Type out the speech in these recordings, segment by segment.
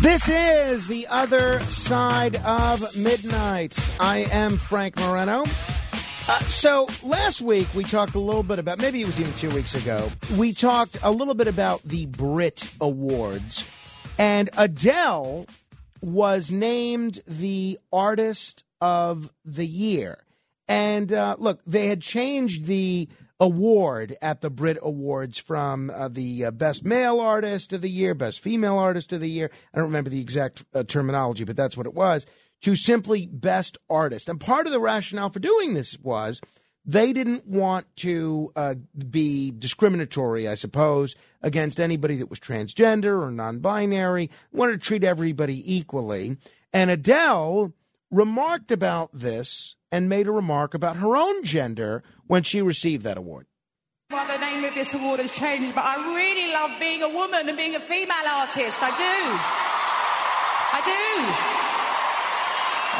This is the other side of midnight. I am Frank Morano. Uh, so last week we talked a little bit about, maybe it was even two weeks ago, we talked a little bit about the Brit Awards. And Adele was named the Artist of the Year. And uh, look, they had changed the award at the Brit Awards from uh, the uh, Best Male Artist of the Year, Best Female Artist of the Year. I don't remember the exact uh, terminology, but that's what it was, to simply Best Artist. And part of the rationale for doing this was they didn't want to uh, be discriminatory, I suppose, against anybody that was transgender or non binary, wanted to treat everybody equally. And Adele remarked about this and made a remark about her own gender when she received that award. Well, the name of this award has changed, but I really love being a woman and being a female artist. I do. I do.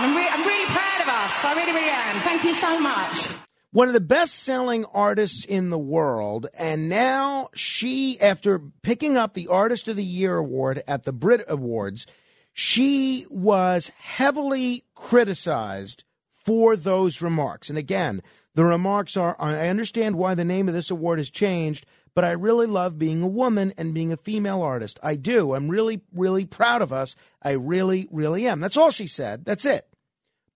I'm, re- I'm really proud of us. I really, really am. Thank you so much. One of the best selling artists in the world. And now she, after picking up the Artist of the Year award at the Brit Awards, she was heavily criticized for those remarks. And again, the remarks are I understand why the name of this award has changed, but I really love being a woman and being a female artist. I do. I'm really, really proud of us. I really, really am. That's all she said. That's it.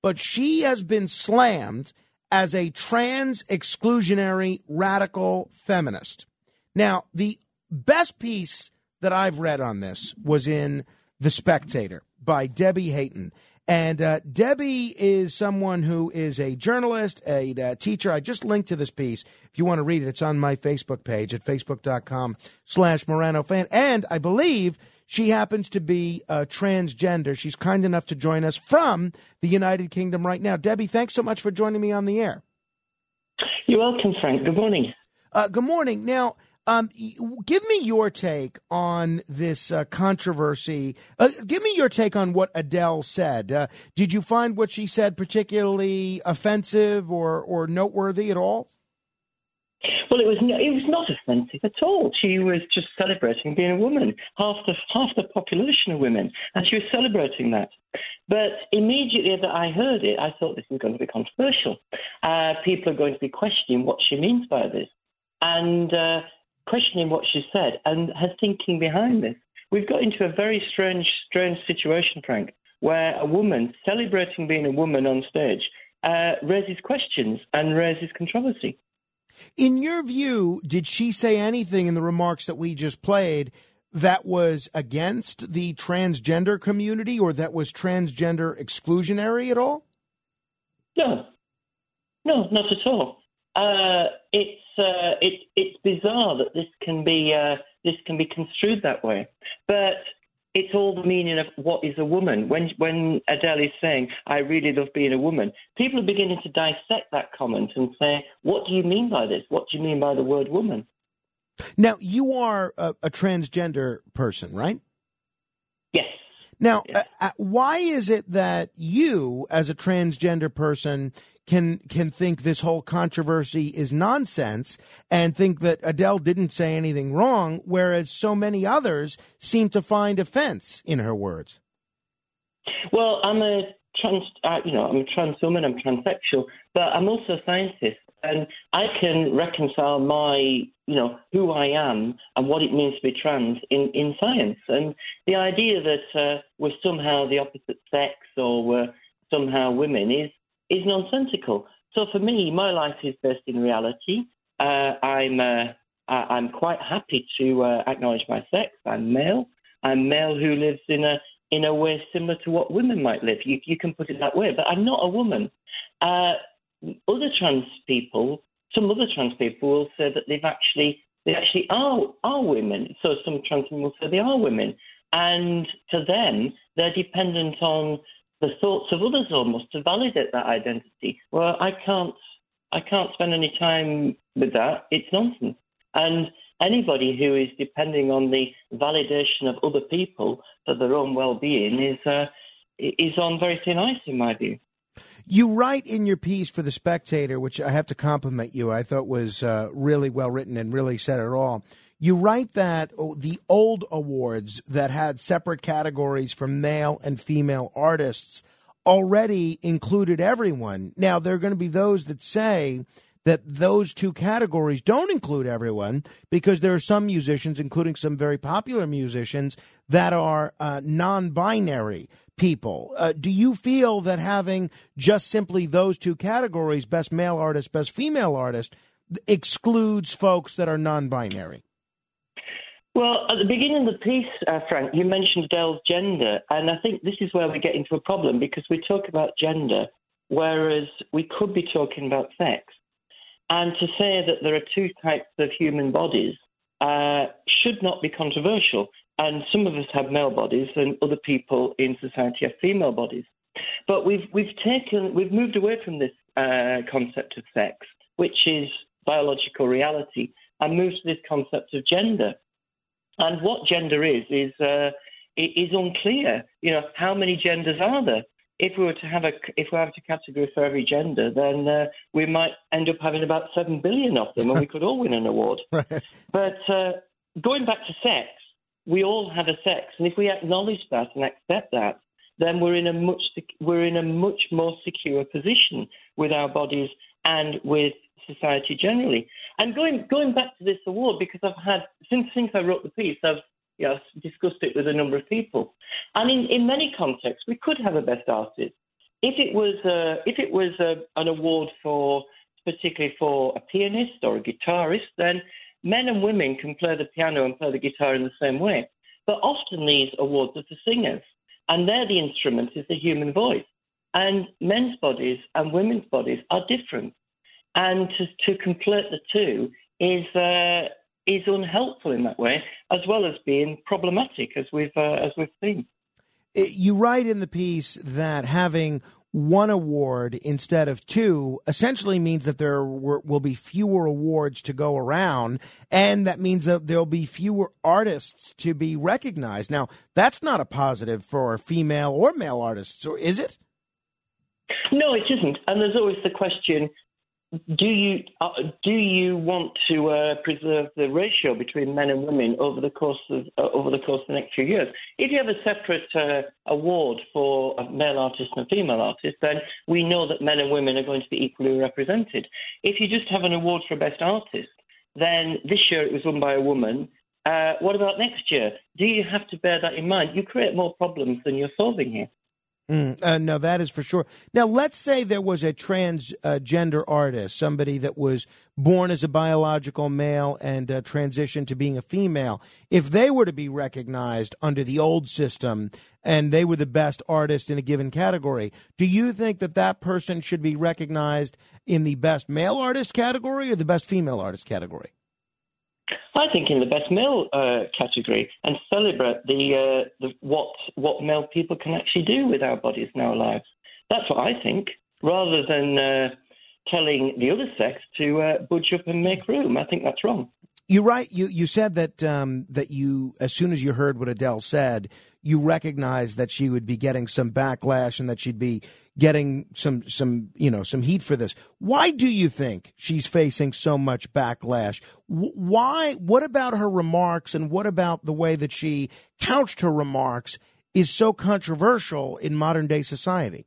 But she has been slammed as a trans exclusionary radical feminist. Now, the best piece that I've read on this was in The Spectator by Debbie Hayton. And uh, Debbie is someone who is a journalist, a, a, uh, teacher. I just linked to this piece. If you want to read it, it's on my Facebook page at facebook.com slash Morano fan. And I believe she happens to be a transgender. She's kind enough to join us from the United Kingdom right now. Debbie, thanks so much for joining me on the air. You're welcome, Frank. Good morning. Uh, good morning. Now, um, give me your take on this uh, controversy. Uh, give me your take on what Adele said. Uh, did you find what she said particularly offensive or, or noteworthy at all? Well, it was no, it was not offensive at all. She was just celebrating being a woman. Half the half the population are women, and she was celebrating that. But immediately that I heard it, I thought this is going to be controversial. Uh, people are going to be questioning what she means by this, and uh, questioning what she said and her thinking behind this. We've got into a very strange, strange situation, Frank, where a woman celebrating being a woman on stage uh, raises questions and raises controversy. In your view, did she say anything in the remarks that we just played that was against the transgender community or that was transgender exclusionary at all? No, no, not at all. Uh, it's uh, it, it's bizarre that this can be uh, this can be construed that way, but it's all the meaning of what is a woman. When when Adele is saying, "I really love being a woman," people are beginning to dissect that comment and say, "What do you mean by this? What do you mean by the word woman?" Now, you are a, a transgender person, right? Yes. Now, yes. Uh, uh why is it that you, as a transgender person, can can think this whole controversy is nonsense and think that Adele didn't say anything wrong, whereas so many others seem to find offense in her words. Well, I'm a trans, uh, you know, I'm a trans woman, I'm transsexual, but I'm also a scientist, and I can reconcile my, you know, who I am and what it means to be trans in in science, and the idea that uh, we're somehow the opposite sex or we're somehow women is is nonsensical. So for me, my life is based in reality. Uh, I'm uh, I'm quite happy to uh, acknowledge my sex. I'm male. I'm male who lives in a in a way similar to what women might live. You, you can put it that way, but I'm not a woman. Uh, other trans people, some other trans people will say that they've actually they actually are are women. So some trans women will say they are women, and to them, they're dependent on the thoughts of others almost to validate that identity. Well, I can't, I can't spend any time with that. It's nonsense. And anybody who is depending on the validation of other people for their own well-being is uh, is on very thin ice, in my view. You write in your piece for the Spectator, which I have to compliment you. I thought was uh, really well written and really said it all. You write that oh, the old awards that had separate categories for male and female artists already included everyone. Now, there are going to be those that say that those two categories don't include everyone because there are some musicians, including some very popular musicians, that are uh, non binary people. Uh, do you feel that having just simply those two categories, best male artist, best female artist, excludes folks that are non binary? Well, at the beginning of the piece, uh, Frank, you mentioned Adele's gender, and I think this is where we get into a problem because we talk about gender, whereas we could be talking about sex. And to say that there are two types of human bodies uh, should not be controversial. And some of us have male bodies, and other people in society have female bodies. But we've we've taken we've moved away from this uh, concept of sex, which is biological reality, and moved to this concept of gender. And what gender is is uh, is unclear. You know, how many genders are there? If we were to have a if we have a category for every gender, then uh, we might end up having about seven billion of them, and we could all win an award. Right. But uh, going back to sex, we all have a sex, and if we acknowledge that and accept that, then we're in a much we're in a much more secure position with our bodies and with society generally. And going going back to this award, because I've had since since I wrote the piece, I've you know, discussed it with a number of people, and in, in many contexts, we could have a best artist if it was uh, if it was uh, an award for particularly for a pianist or a guitarist, then men and women can play the piano and play the guitar in the same way. But often these awards are for singers, and there the instrument is the human voice. And men's bodies and women's bodies are different and to, to conflate the two is uh, is unhelpful in that way, as well as being problematic, as we've uh, as we've seen. You write in the piece that having one award instead of two essentially means that there will be fewer awards to go around, and that means that there'll be fewer artists to be recognized. Now, that's not a positive for female or male artists, or is it? No, it isn't. And there's always the question do you uh, do you want to uh, preserve the ratio between men and women over the course of uh, over the course of the next few years? If you have a separate uh, award for a male artist and a female artist, then we know that men and women are going to be equally represented. If you just have an award for best artist, then this year it was won by a woman. Uh, what about next year? Do you have to bear that in mind? You create more problems than you're solving here. Mm, uh, no, that is for sure. Now, let's say there was a transgender uh, artist, somebody that was born as a biological male and uh, transitioned to being a female. If they were to be recognized under the old system and they were the best artist in a given category, do you think that that person should be recognized in the best male artist category or the best female artist category? I think in the best male uh, category and celebrate the, uh, the, what what male people can actually do with our bodies and our lives. That's what I think, rather than uh, telling the other sex to uh, budge up and make room. I think that's wrong. You're right. You you said that um, that you as soon as you heard what Adele said, you recognized that she would be getting some backlash and that she'd be getting some some you know some heat for this. Why do you think she's facing so much backlash? Why? What about her remarks and what about the way that she couched her remarks is so controversial in modern day society?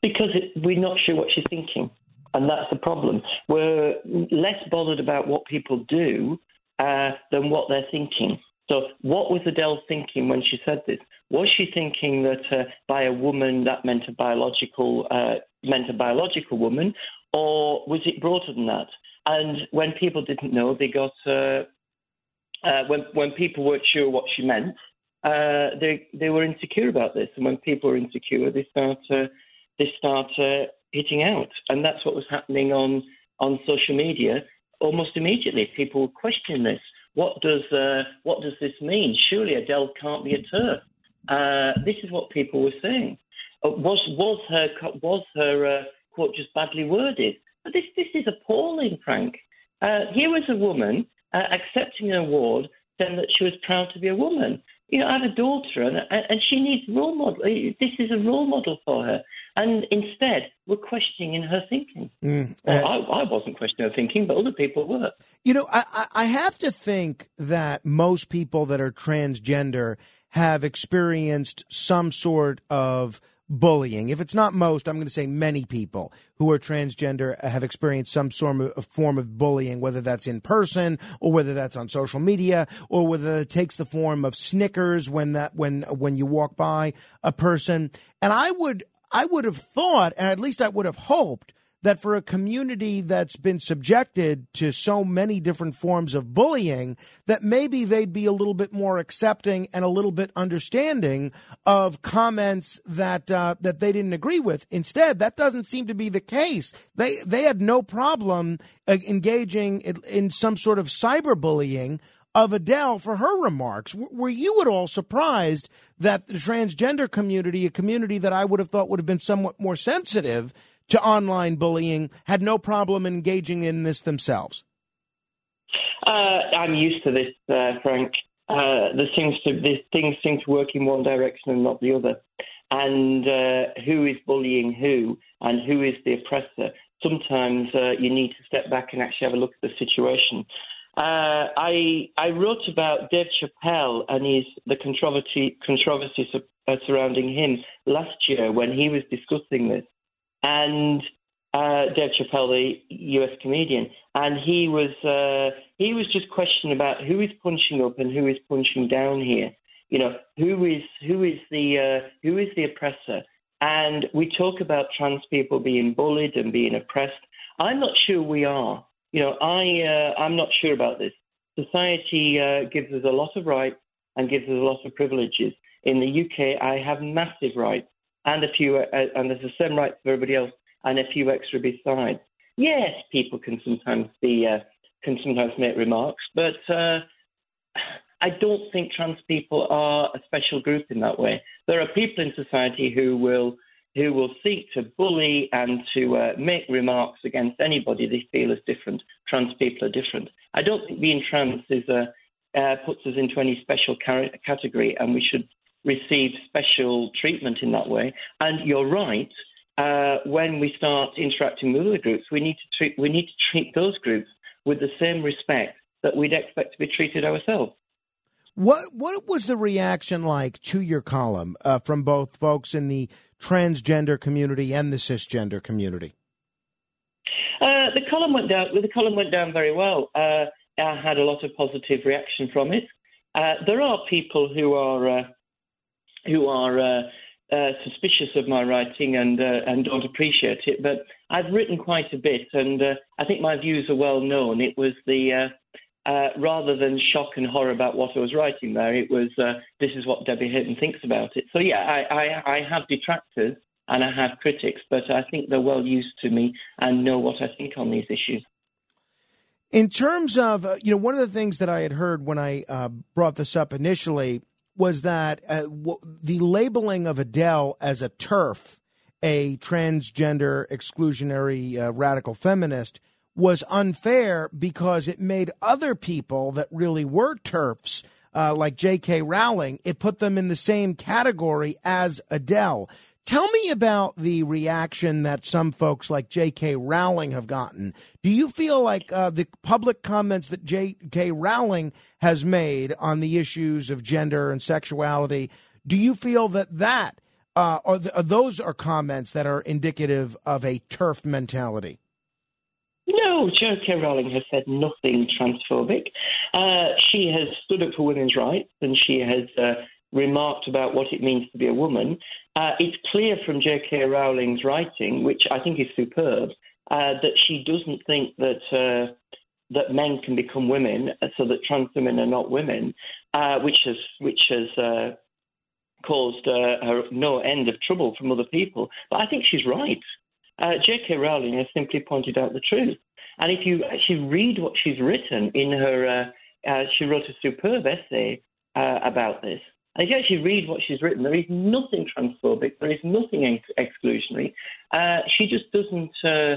Because it, we're not sure what she's thinking, and that's the problem. We're less bothered about what people do uh, than what they're thinking. So, what was Adele thinking when she said this? Was she thinking that uh, by a woman that meant a biological uh, meant a biological woman, or was it broader than that? And when people didn't know, they got uh, uh when when people weren't sure what she meant, uh, they they were insecure about this. And when people are insecure, they start uh, they start hitting out, and that's what was happening on on social media almost immediately, people were questioning this. What does uh, what does this mean? Surely Adele can't be a TERF. Uh, this is what people were saying. Uh, was was her was her uh, quote just badly worded? But this this is appalling, Frank. Uh, here was a woman uh, accepting an award, saying that she was proud to be a woman. You know, I have a daughter, and and she needs role model. This is a role model for her. And instead, we're questioning her thinking. Mm, uh, I, I, wasn't questioning her thinking, but other people were. You know, I, I have to think that most people that are transgender have experienced some sort of bullying. If it's not most, I'm going to say many people who are transgender have experienced some sort of form of bullying, whether that's in person or whether that's on social media or whether it takes the form of snickers when that when when you walk by a person. And I would I would have thought, and at least I would have hoped, that for a community that's been subjected to so many different forms of bullying, that maybe they'd be a little bit more accepting and a little bit understanding of comments that uh, that they didn't agree with. Instead, that doesn't seem to be the case. They they had no problem uh, engaging in, in some sort of cyberbullying of Adele for her remarks. Were you at all surprised that the transgender community, a community that I would have thought would have been somewhat more sensitive to online bullying, had no problem engaging in this themselves? Uh, I'm used to this, uh, Frank. Uh, the things to the things seem to work in one direction and not the other. And uh, who is bullying who, and who is the oppressor? Sometimes uh, you need to step back and actually have a look at the situation. Uh, I I wrote about Dave Chappelle and his the controversy controversy surrounding him last year when he was discussing this, and uh, Dave Chappelle, the U.S. comedian, and he was uh, he was just questioning about who is punching up and who is punching down here. You know, who is who is the uh, who is the oppressor? And we talk about trans people being bullied and being oppressed. I'm not sure we are. You know, I uh, I'm not sure about this. Society uh, gives us a lot of rights and gives us a lot of privileges. In the UK, I have massive rights and a few, uh, and there's the same rights for everybody else, and a few extra besides. Yes, people can sometimes be uh, can sometimes make remarks, but uh, I don't think trans people are a special group in that way. There are people in society who will who will seek to bully and to uh, make remarks against anybody they feel is different. Trans people are different. I don't think being trans is a, uh, puts us into any special category, and we should receive special treatment in that way. And you're right. Uh, when we start interacting with other groups, we need to treat we need to treat those groups with the same respect that we'd expect to be treated ourselves. What what was the reaction like to your column uh, from both folks in the transgender community and the cisgender community? Uh, the column went down. The column went down very well. Uh, I had a lot of positive reaction from it. Uh, there are people who are uh, who are uh, suspicious of my writing and and don't appreciate it, but I've written quite a bit, and I think my views are well known. It was the uh, rather than shock and horror about what I was writing there, it was uh, this is what Debbie Hayton thinks about it. So yeah, I, I, I, have detractors and I have critics, but I think they're well used to me and know what I think on these issues. In terms of, uh, you know, one of the things that I had heard when I uh, brought this up initially was that uh, w- the labeling of Adele as a TERF, a transgender exclusionary uh, radical feminist, was unfair because it made other people that really were TERFs, uh, like J.K. Rowling, it put them in the same category as Adele. Tell me about the reaction that some folks like J.K. Rowling have gotten. Do you feel like uh, the public comments that J.K. Rowling has made on the issues of gender and sexuality, do you feel that that uh, or, th- or those are comments that are indicative of a TERF mentality? No, J.K. Rowling has said nothing transphobic. Uh, she has stood up for women's rights and she has uh, remarked about what it means to be a woman. Uh, it's clear from J.K. Rowling's writing, which I think is superb, uh, that she doesn't think that uh, that men can become women, uh, so that trans women are not women, which has which has caused her no end of trouble from other people. But I think she's right. Uh, J.K. Rowling has simply pointed out the truth. And if you actually read what she's written in her, uh, uh, she wrote a superb essay uh, about this. And if you actually read what she's written, there is nothing transphobic, there is nothing ex- exclusionary. Uh, she just doesn't uh,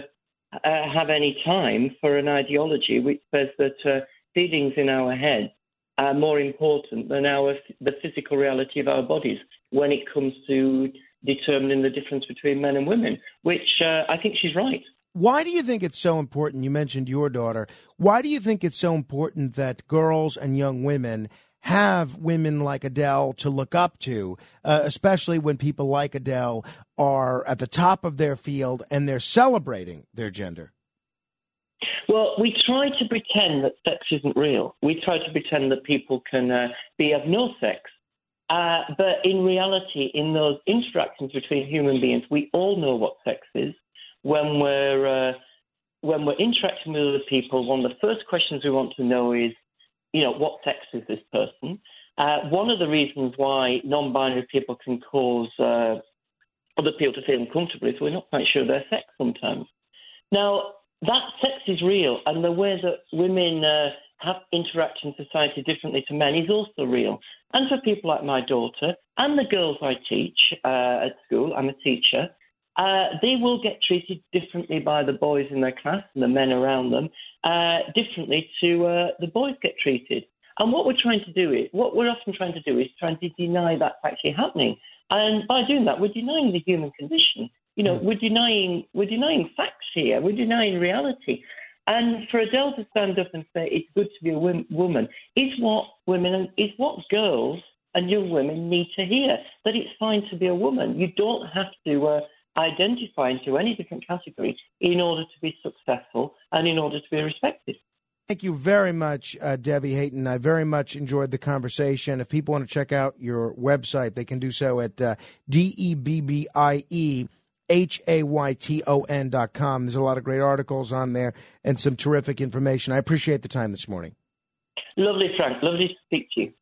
uh, have any time for an ideology which says that feelings in our heads are more important than our the physical reality of our bodies when it comes to determining the difference between men and women, which uh, I think she's right. Why do you think it's so important? You mentioned your daughter. Why do you think it's so important that girls and young women have women like Adele to look up to, uh, especially when people like Adele are at the top of their field and they're celebrating their gender? Well, we try to pretend that sex isn't real. We try to pretend that people can uh, be of no sex. Uh, but in reality, in those interactions between human beings, we all know what sex is. When we're uh, when we're interacting with other people, one of the first questions we want to know is, you know, what sex is this person? Uh, one of the reasons why non-binary people can cause uh, other people to feel uncomfortable is we're not quite sure their sex sometimes. Now, that sex is real, and the way that women uh, have interact in society differently to men is also real. And for people like my daughter and the girls I teach uh, at school, I'm a teacher, uh, they will get treated differently by the boys in their class and the men around them, uh, differently to uh, the boys get treated. And what we're trying to do is, what we're often trying to do is trying to deny that's actually happening. And by doing that, we're denying the human condition. You know, hmm. we're denying we're denying facts here. We're denying reality. And for Adele to stand up and say it's good to be a woman is what women and is what girls and young women need to hear. That it's fine to be a woman. You don't have to uh, identify into any different category in order to be successful and in order to be respected. Thank you very much, uh, Debbie Hayton. I very much enjoyed the conversation. If people want to check out your website, they can do so at uh, D E B B I E H A Y T O N dot com. There's a lot of great articles on there and some terrific information. I appreciate the time this morning. Lovely, Frank. Lovely to speak to you.